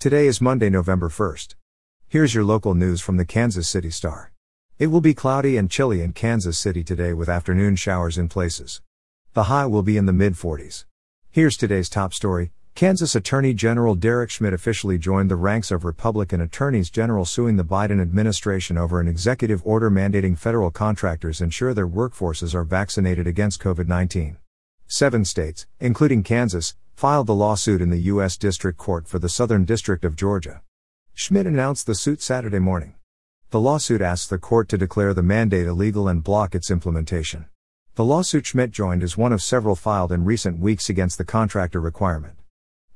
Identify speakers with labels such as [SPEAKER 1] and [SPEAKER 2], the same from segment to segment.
[SPEAKER 1] Today is Monday, November 1st. Here's your local news from the Kansas City Star. It will be cloudy and chilly in Kansas City today with afternoon showers in places. The high will be in the mid 40s. Here's today's top story Kansas Attorney General Derek Schmidt officially joined the ranks of Republican attorneys general suing the Biden administration over an executive order mandating federal contractors ensure their workforces are vaccinated against COVID 19. Seven states, including Kansas, filed the lawsuit in the U.S. District Court for the Southern District of Georgia. Schmidt announced the suit Saturday morning. The lawsuit asks the court to declare the mandate illegal and block its implementation. The lawsuit Schmidt joined is one of several filed in recent weeks against the contractor requirement.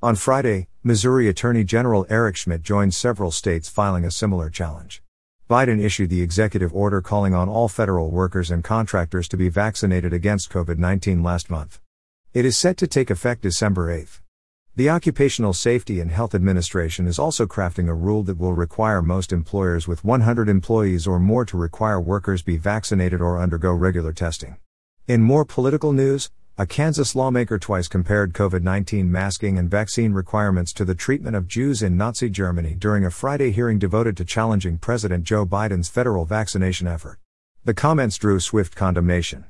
[SPEAKER 1] On Friday, Missouri Attorney General Eric Schmitt joined several states filing a similar challenge. Biden issued the executive order calling on all federal workers and contractors to be vaccinated against COVID 19 last month. It is set to take effect December 8. The Occupational Safety and Health Administration is also crafting a rule that will require most employers with 100 employees or more to require workers be vaccinated or undergo regular testing. In more political news, a Kansas lawmaker twice compared COVID 19 masking and vaccine requirements to the treatment of Jews in Nazi Germany during a Friday hearing devoted to challenging President Joe Biden's federal vaccination effort. The comments drew swift condemnation.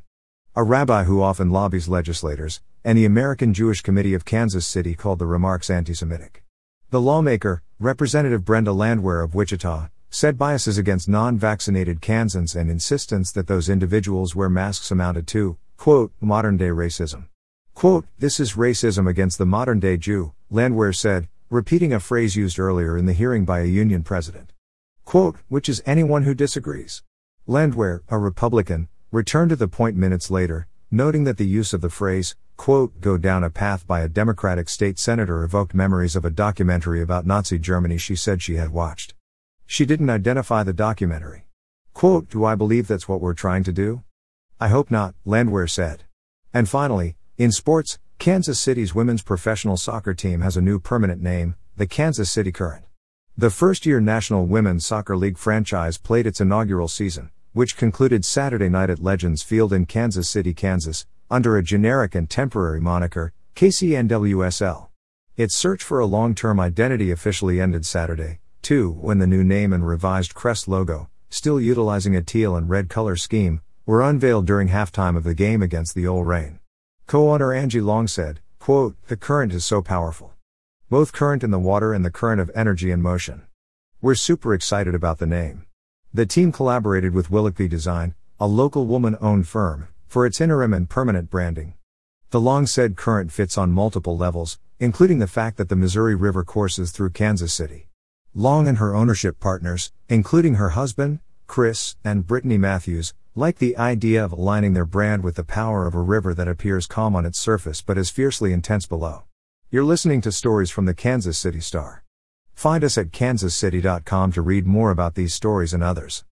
[SPEAKER 1] A rabbi who often lobbies legislators, and the American Jewish Committee of Kansas City called the remarks anti Semitic. The lawmaker, Representative Brenda Landwehr of Wichita, said biases against non vaccinated Kansans and insistence that those individuals wear masks amounted to, quote, modern day racism. Quote, this is racism against the modern day Jew, Landwehr said, repeating a phrase used earlier in the hearing by a union president. Quote, which is anyone who disagrees. Landwehr, a Republican, returned to the point minutes later, noting that the use of the phrase, quote, go down a path by a Democratic state senator evoked memories of a documentary about Nazi Germany she said she had watched. She didn't identify the documentary. Quote, do I believe that's what we're trying to do? I hope not, Landwehr said. And finally, in sports, Kansas City's women's professional soccer team has a new permanent name, the Kansas City Current. The first year National Women's Soccer League franchise played its inaugural season, which concluded Saturday night at Legends Field in Kansas City, Kansas, under a generic and temporary moniker, KCNWSL. Its search for a long term identity officially ended Saturday, too, when the new name and revised crest logo, still utilizing a teal and red color scheme, were unveiled during halftime of the game against the OL Reign. Co owner Angie Long said, quote, The current is so powerful. Both current in the water and the current of energy and motion. We're super excited about the name. The team collaborated with Willoughby Design, a local woman owned firm, for its interim and permanent branding. The long said current fits on multiple levels, including the fact that the Missouri River courses through Kansas City. Long and her ownership partners, including her husband, Chris, and Brittany Matthews, like the idea of aligning their brand with the power of a river that appears calm on its surface but is fiercely intense below. You're listening to stories from the Kansas City Star. Find us at kansascity.com to read more about these stories and others.